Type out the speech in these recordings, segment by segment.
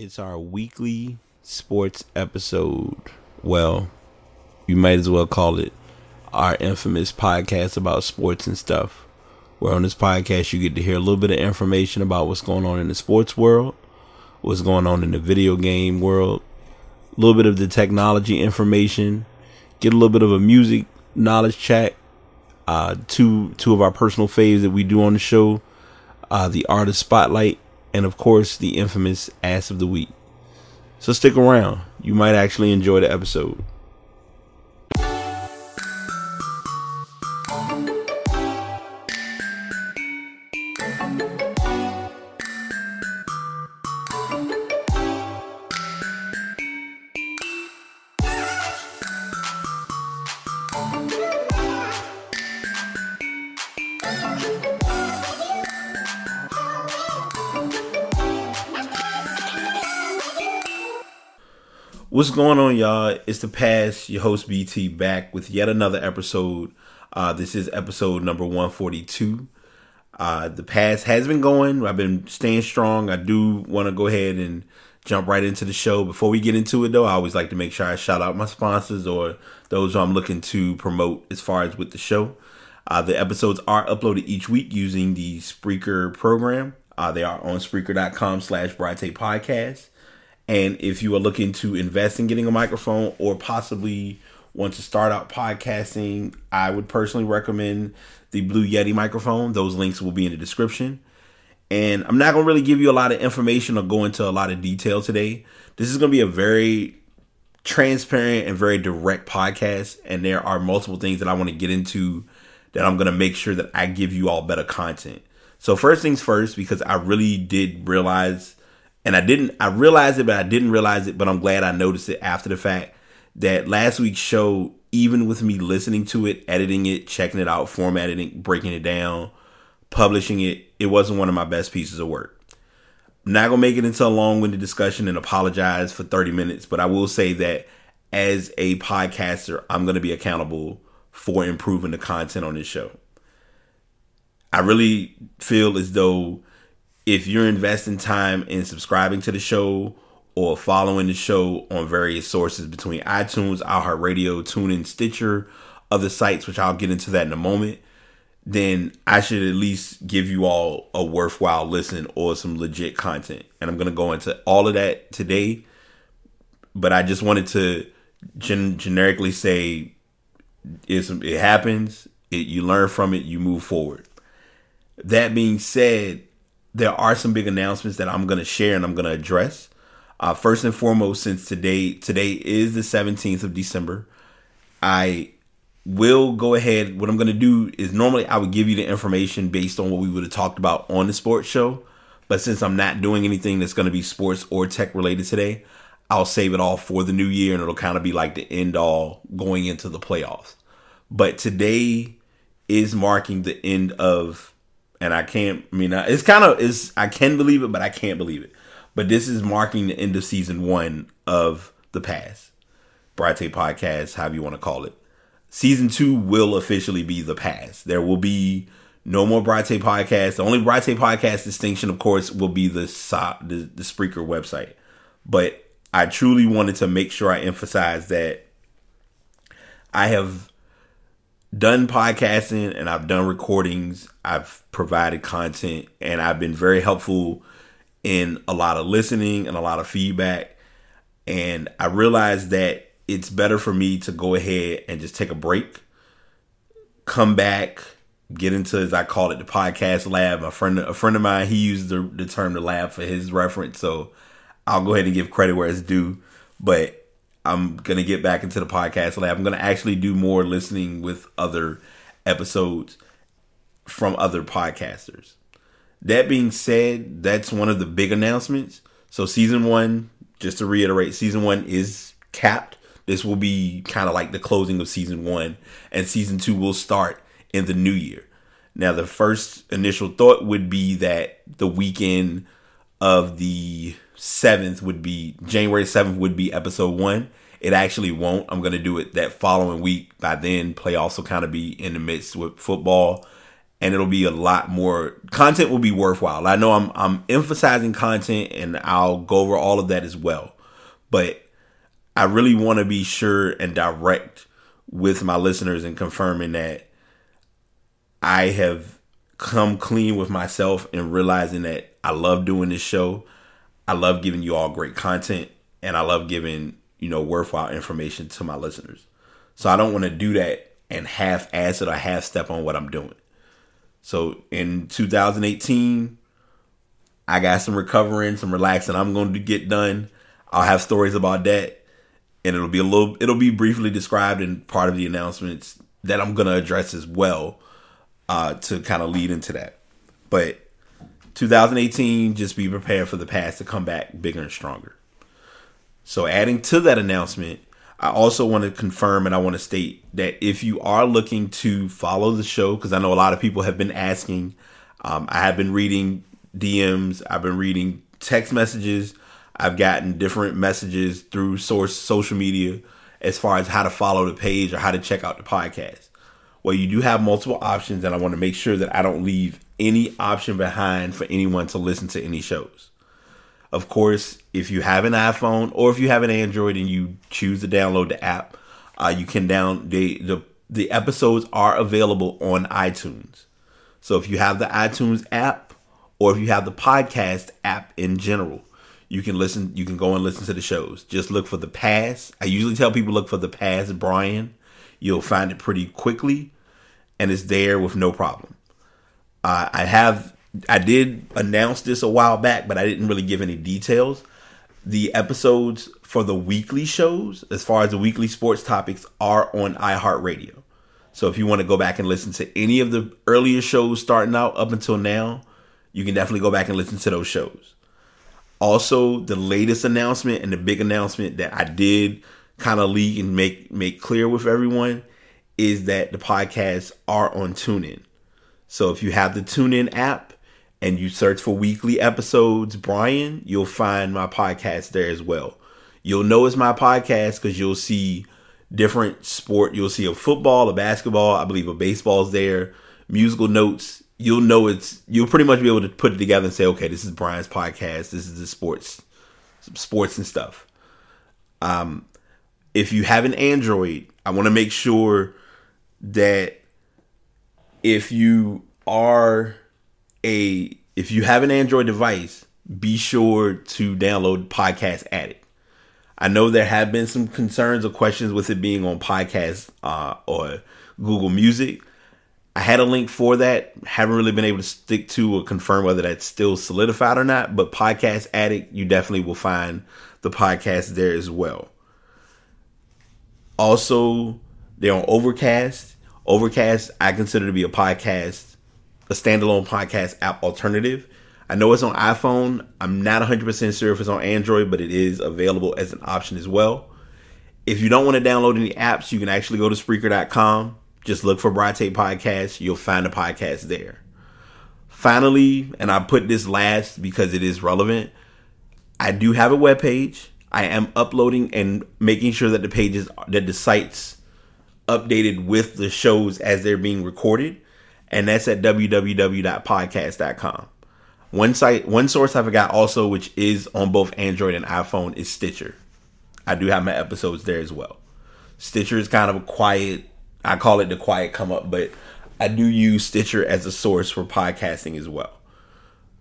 It's our weekly sports episode. Well, you might as well call it our infamous podcast about sports and stuff. Where on this podcast, you get to hear a little bit of information about what's going on in the sports world, what's going on in the video game world, a little bit of the technology information, get a little bit of a music knowledge chat. Uh, two two of our personal faves that we do on the show, uh, the artist spotlight, and of course the infamous ass of the week. So stick around; you might actually enjoy the episode. What's going on, y'all? It's the past. Your host BT back with yet another episode. Uh, this is episode number 142. Uh, the past has been going. I've been staying strong. I do want to go ahead and jump right into the show. Before we get into it, though, I always like to make sure I shout out my sponsors or those I'm looking to promote as far as with the show. Uh, the episodes are uploaded each week using the Spreaker program. Uh, they are on Spreaker.com slash Brytay Podcast. And if you are looking to invest in getting a microphone or possibly want to start out podcasting, I would personally recommend the Blue Yeti microphone. Those links will be in the description. And I'm not going to really give you a lot of information or go into a lot of detail today. This is going to be a very transparent and very direct podcast. And there are multiple things that I want to get into that I'm going to make sure that I give you all better content. So, first things first, because I really did realize and I didn't I realized it, but I didn't realize it, but I'm glad I noticed it after the fact that last week's show, even with me listening to it, editing it, checking it out, formatting it, breaking it down, publishing it, it wasn't one of my best pieces of work. I'm not gonna make it into a long-winded discussion and apologize for 30 minutes, but I will say that as a podcaster, I'm gonna be accountable for improving the content on this show. I really feel as though if you're investing time in subscribing to the show or following the show on various sources between iTunes, iHeartRadio, TuneIn, Stitcher, other sites, which I'll get into that in a moment, then I should at least give you all a worthwhile listen or some legit content. And I'm going to go into all of that today. But I just wanted to gen- generically say it's, it happens, it, you learn from it, you move forward. That being said, there are some big announcements that I'm going to share and I'm going to address. Uh, first and foremost, since today today is the 17th of December, I will go ahead. What I'm going to do is normally I would give you the information based on what we would have talked about on the sports show, but since I'm not doing anything that's going to be sports or tech related today, I'll save it all for the new year and it'll kind of be like the end all going into the playoffs. But today is marking the end of and I can't. I mean, it's kind of is. I can believe it, but I can't believe it. But this is marking the end of season one of the past. Brytay podcast, however you want to call it. Season two will officially be the past. There will be no more Brytay podcast. The only Brytay podcast distinction, of course, will be the the, the Spreaker website. But I truly wanted to make sure I emphasize that I have done podcasting and I've done recordings. I've provided content and I've been very helpful in a lot of listening and a lot of feedback. And I realized that it's better for me to go ahead and just take a break, come back, get into as I call it the podcast lab. A friend a friend of mine, he used the, the term the lab for his reference. So I'll go ahead and give credit where it's due. But I'm gonna get back into the podcast lab. I'm gonna actually do more listening with other episodes from other podcasters. That being said, that's one of the big announcements. So season one, just to reiterate, season one is capped. This will be kind of like the closing of season one, and season two will start in the new year. Now, the first initial thought would be that the weekend of the 7th would be January 7th would be episode 1. It actually won't. I'm going to do it that following week. By then, playoffs will kind of be in the midst with football and it'll be a lot more content will be worthwhile. I know I'm I'm emphasizing content and I'll go over all of that as well. But I really want to be sure and direct with my listeners and confirming that I have come clean with myself and realizing that I love doing this show. I love giving you all great content and I love giving, you know, worthwhile information to my listeners. So I don't want to do that and half ass it or half step on what I'm doing. So in 2018, I got some recovering, some relaxing I'm going to get done. I'll have stories about that and it'll be a little it'll be briefly described in part of the announcements that I'm going to address as well uh, to kind of lead into that. But 2018 just be prepared for the past to come back bigger and stronger. So adding to that announcement, I also want to confirm and I want to state that if you are looking to follow the show, because I know a lot of people have been asking, um, I have been reading DMs, I've been reading text messages, I've gotten different messages through source social media as far as how to follow the page or how to check out the podcast. Well, you do have multiple options, and I want to make sure that I don't leave any option behind for anyone to listen to any shows. Of course, if you have an iPhone or if you have an Android and you choose to download the app, uh, you can down the, the the episodes are available on iTunes. So if you have the iTunes app or if you have the podcast app in general, you can listen. You can go and listen to the shows. Just look for the past. I usually tell people look for the past Brian. You'll find it pretty quickly, and it's there with no problem. Uh, I have I did announce this a while back, but I didn't really give any details. The episodes for the weekly shows, as far as the weekly sports topics, are on iHeartRadio. So if you want to go back and listen to any of the earlier shows starting out up until now, you can definitely go back and listen to those shows. Also, the latest announcement and the big announcement that I did kind of leak and make make clear with everyone is that the podcasts are on TuneIn. So if you have the TuneIn app, and you search for weekly episodes, Brian, you'll find my podcast there as well. You'll know it's my podcast because you'll see different sport. You'll see a football, a basketball, I believe a baseball's there, musical notes. You'll know it's. You'll pretty much be able to put it together and say, okay, this is Brian's podcast. This is the sports, sports and stuff. Um, if you have an Android, I want to make sure that if you are a if you have an Android device, be sure to download Podcast Addict. I know there have been some concerns or questions with it being on podcast uh, or Google Music. I had a link for that. Haven't really been able to stick to or confirm whether that's still solidified or not. But Podcast Addict, you definitely will find the podcast there as well. Also, they're on Overcast. Overcast, I consider to be a podcast a standalone podcast app alternative. I know it's on iPhone. I'm not 100% sure if it's on Android, but it is available as an option as well. If you don't want to download any apps, you can actually go to Spreaker.com. Just look for Brytay Podcast. You'll find the podcast there. Finally, and I put this last because it is relevant, I do have a web page. I am uploading and making sure that the pages, that the sites updated with the shows as they're being recorded and that's at www.podcast.com. One site, one source I forgot also, which is on both Android and iPhone, is Stitcher. I do have my episodes there as well. Stitcher is kind of a quiet, I call it the quiet come up, but I do use Stitcher as a source for podcasting as well.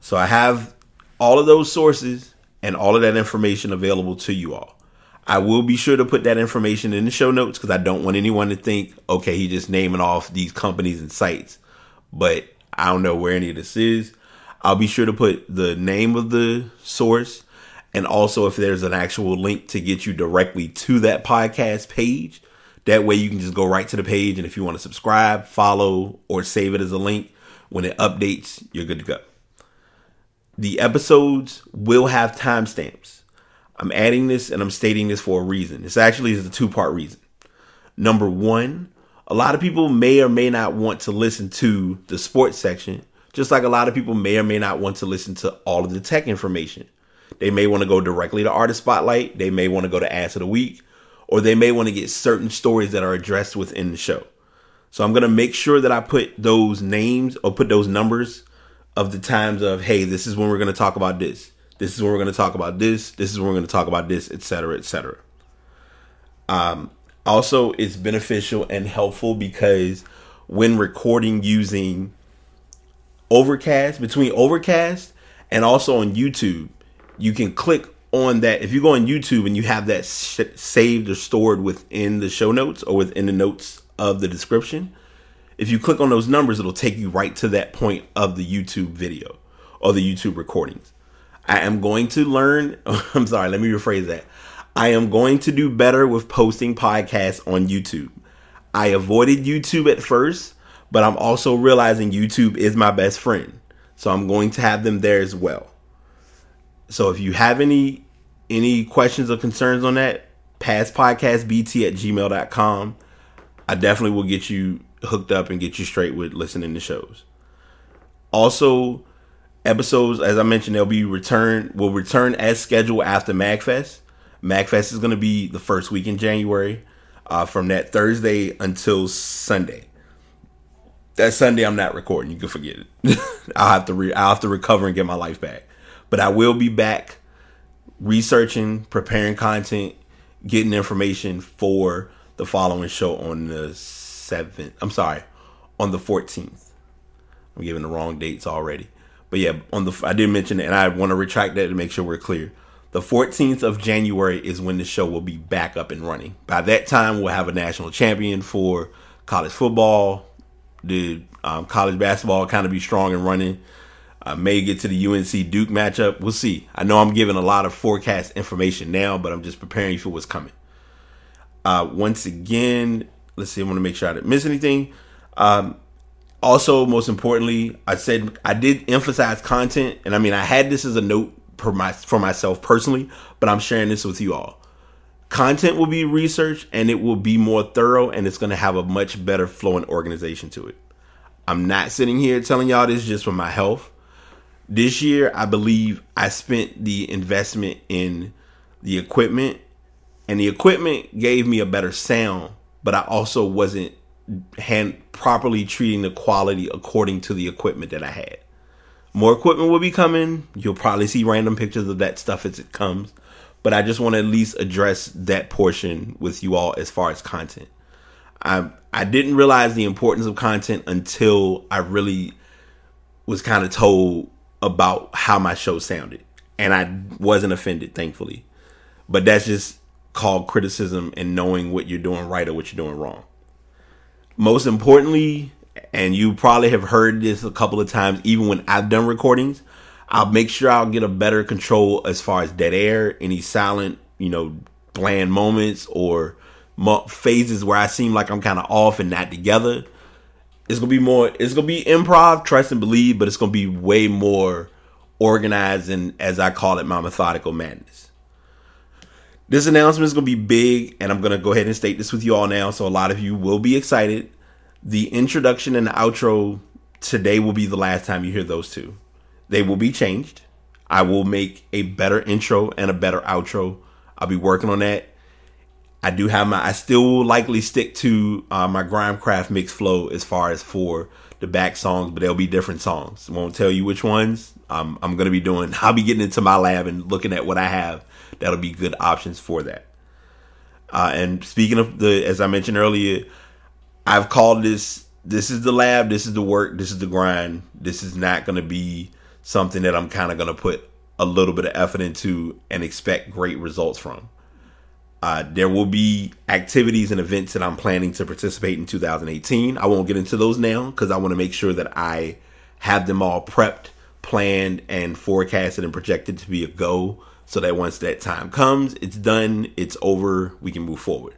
So I have all of those sources and all of that information available to you all. I will be sure to put that information in the show notes because I don't want anyone to think, okay, he just naming off these companies and sites but I don't know where any of this is. I'll be sure to put the name of the source and also if there's an actual link to get you directly to that podcast page. That way you can just go right to the page and if you want to subscribe, follow, or save it as a link, when it updates, you're good to go. The episodes will have timestamps. I'm adding this and I'm stating this for a reason. This actually is a two part reason. Number one, a lot of people may or may not want to listen to the sports section, just like a lot of people may or may not want to listen to all of the tech information. They may want to go directly to Artist Spotlight, they may want to go to Ass of the Week, or they may want to get certain stories that are addressed within the show. So I'm going to make sure that I put those names or put those numbers of the times of, hey, this is when we're going to talk about this. This is when we're going to talk about this. This is when we're going to talk about this, etc., etc. Um, also, it's beneficial and helpful because when recording using Overcast, between Overcast and also on YouTube, you can click on that. If you go on YouTube and you have that sh- saved or stored within the show notes or within the notes of the description, if you click on those numbers, it'll take you right to that point of the YouTube video or the YouTube recordings. I am going to learn. I'm sorry, let me rephrase that. I am going to do better with posting podcasts on YouTube. I avoided YouTube at first, but I'm also realizing YouTube is my best friend. So I'm going to have them there as well. So if you have any any questions or concerns on that, passpodcastbt at gmail.com. I definitely will get you hooked up and get you straight with listening to shows. Also, episodes, as I mentioned, they'll be return will return as scheduled after MagFest. MagFest is going to be the first week in January, uh, from that Thursday until Sunday. That Sunday, I'm not recording. You can forget it. I'll have to re- I'll have to recover and get my life back. But I will be back researching, preparing content, getting information for the following show on the seventh. I'm sorry, on the 14th. I'm giving the wrong dates already. But yeah, on the I did mention it, and I want to retract that to make sure we're clear. The 14th of January is when the show will be back up and running. By that time, we'll have a national champion for college football. The um, college basketball kind of be strong and running. I may get to the UNC Duke matchup. We'll see. I know I'm giving a lot of forecast information now, but I'm just preparing you for what's coming. Uh, once again, let's see. I want to make sure I didn't miss anything. Um, also, most importantly, I said I did emphasize content, and I mean I had this as a note for my for myself personally, but I'm sharing this with you all. Content will be researched, and it will be more thorough, and it's going to have a much better flow and organization to it. I'm not sitting here telling y'all this just for my health. This year, I believe I spent the investment in the equipment, and the equipment gave me a better sound, but I also wasn't hand properly treating the quality according to the equipment that I had. More equipment will be coming. You'll probably see random pictures of that stuff as it comes, but I just want to at least address that portion with you all as far as content. I I didn't realize the importance of content until I really was kind of told about how my show sounded. And I wasn't offended, thankfully. But that's just called criticism and knowing what you're doing right or what you're doing wrong. Most importantly, and you probably have heard this a couple of times, even when I've done recordings, I'll make sure I'll get a better control as far as dead air, any silent, you know, bland moments or phases where I seem like I'm kind of off and not together. It's gonna be more it's gonna be improv trust and believe but it's gonna be way more organized and as i call it my methodical madness this announcement is gonna be big and i'm gonna go ahead and state this with you all now so a lot of you will be excited the introduction and the outro today will be the last time you hear those two they will be changed i will make a better intro and a better outro i'll be working on that I do have my. I still will likely stick to uh, my Grimecraft mix flow as far as for the back songs, but they'll be different songs. Won't tell you which ones. Um, I'm gonna be doing. I'll be getting into my lab and looking at what I have. That'll be good options for that. Uh, and speaking of the, as I mentioned earlier, I've called this. This is the lab. This is the work. This is the grind. This is not gonna be something that I'm kind of gonna put a little bit of effort into and expect great results from. Uh, there will be activities and events that I'm planning to participate in 2018. I won't get into those now because I want to make sure that I have them all prepped, planned, and forecasted and projected to be a go so that once that time comes, it's done, it's over, we can move forward.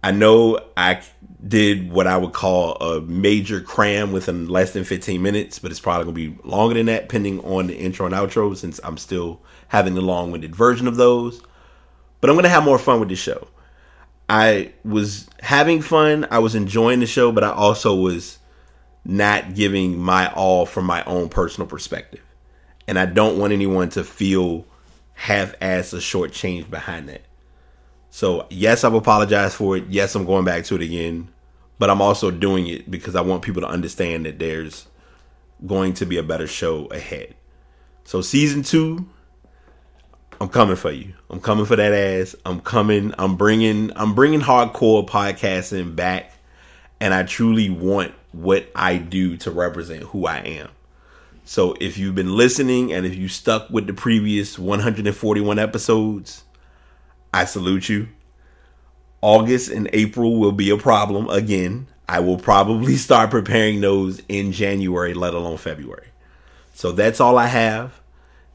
I know I did what I would call a major cram within less than 15 minutes, but it's probably going to be longer than that, depending on the intro and outro, since I'm still having the long winded version of those. But I'm going to have more fun with the show. I was having fun. I was enjoying the show, but I also was not giving my all from my own personal perspective. And I don't want anyone to feel half assed or short change behind that. So, yes, I've apologized for it. Yes, I'm going back to it again. but I'm also doing it because I want people to understand that there's going to be a better show ahead. So season two, I'm coming for you. I'm coming for that ass. I'm coming. I'm bringing. I'm bringing hardcore podcasting back, and I truly want what I do to represent who I am. So if you've been listening and if you stuck with the previous 141 episodes, I salute you. August and April will be a problem again. I will probably start preparing those in January, let alone February. So that's all I have.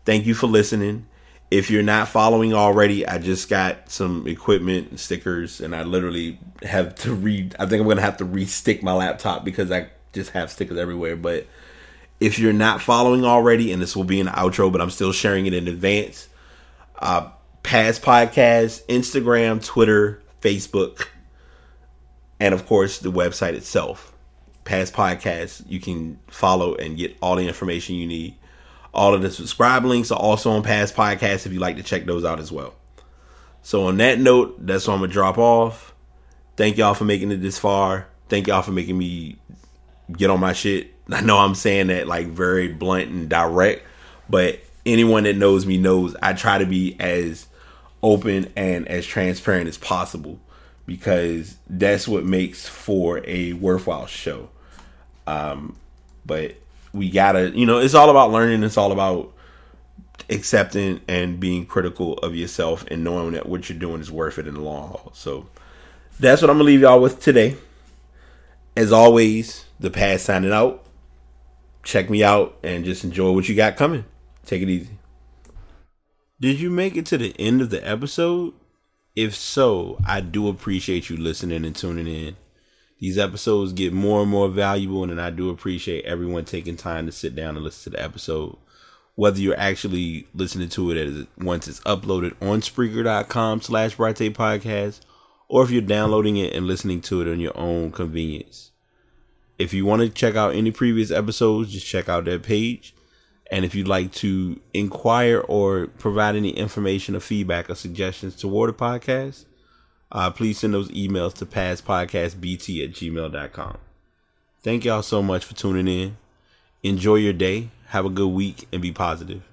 Thank you for listening. If you're not following already, I just got some equipment and stickers, and I literally have to read. I think I'm gonna have to re-stick my laptop because I just have stickers everywhere. But if you're not following already, and this will be an outro, but I'm still sharing it in advance. Uh, past podcasts, Instagram, Twitter, Facebook, and of course the website itself. Past podcasts, you can follow and get all the information you need. All of the subscribe links are also on past podcasts if you like to check those out as well. So on that note, that's what I'm gonna drop off. Thank y'all for making it this far. Thank y'all for making me get on my shit. I know I'm saying that like very blunt and direct, but anyone that knows me knows I try to be as open and as transparent as possible because that's what makes for a worthwhile show. Um, but we gotta, you know, it's all about learning. It's all about accepting and being critical of yourself and knowing that what you're doing is worth it in the long haul. So that's what I'm gonna leave y'all with today. As always, the past signing out. Check me out and just enjoy what you got coming. Take it easy. Did you make it to the end of the episode? If so, I do appreciate you listening and tuning in. These episodes get more and more valuable, and I do appreciate everyone taking time to sit down and listen to the episode. Whether you're actually listening to it as once it's uploaded on Spreaker.com slash Brytay Podcast, or if you're downloading it and listening to it on your own convenience. If you want to check out any previous episodes, just check out that page. And if you'd like to inquire or provide any information or feedback or suggestions toward the podcast, uh, please send those emails to passpodcastbt at gmail.com. Thank y'all so much for tuning in. Enjoy your day. Have a good week and be positive.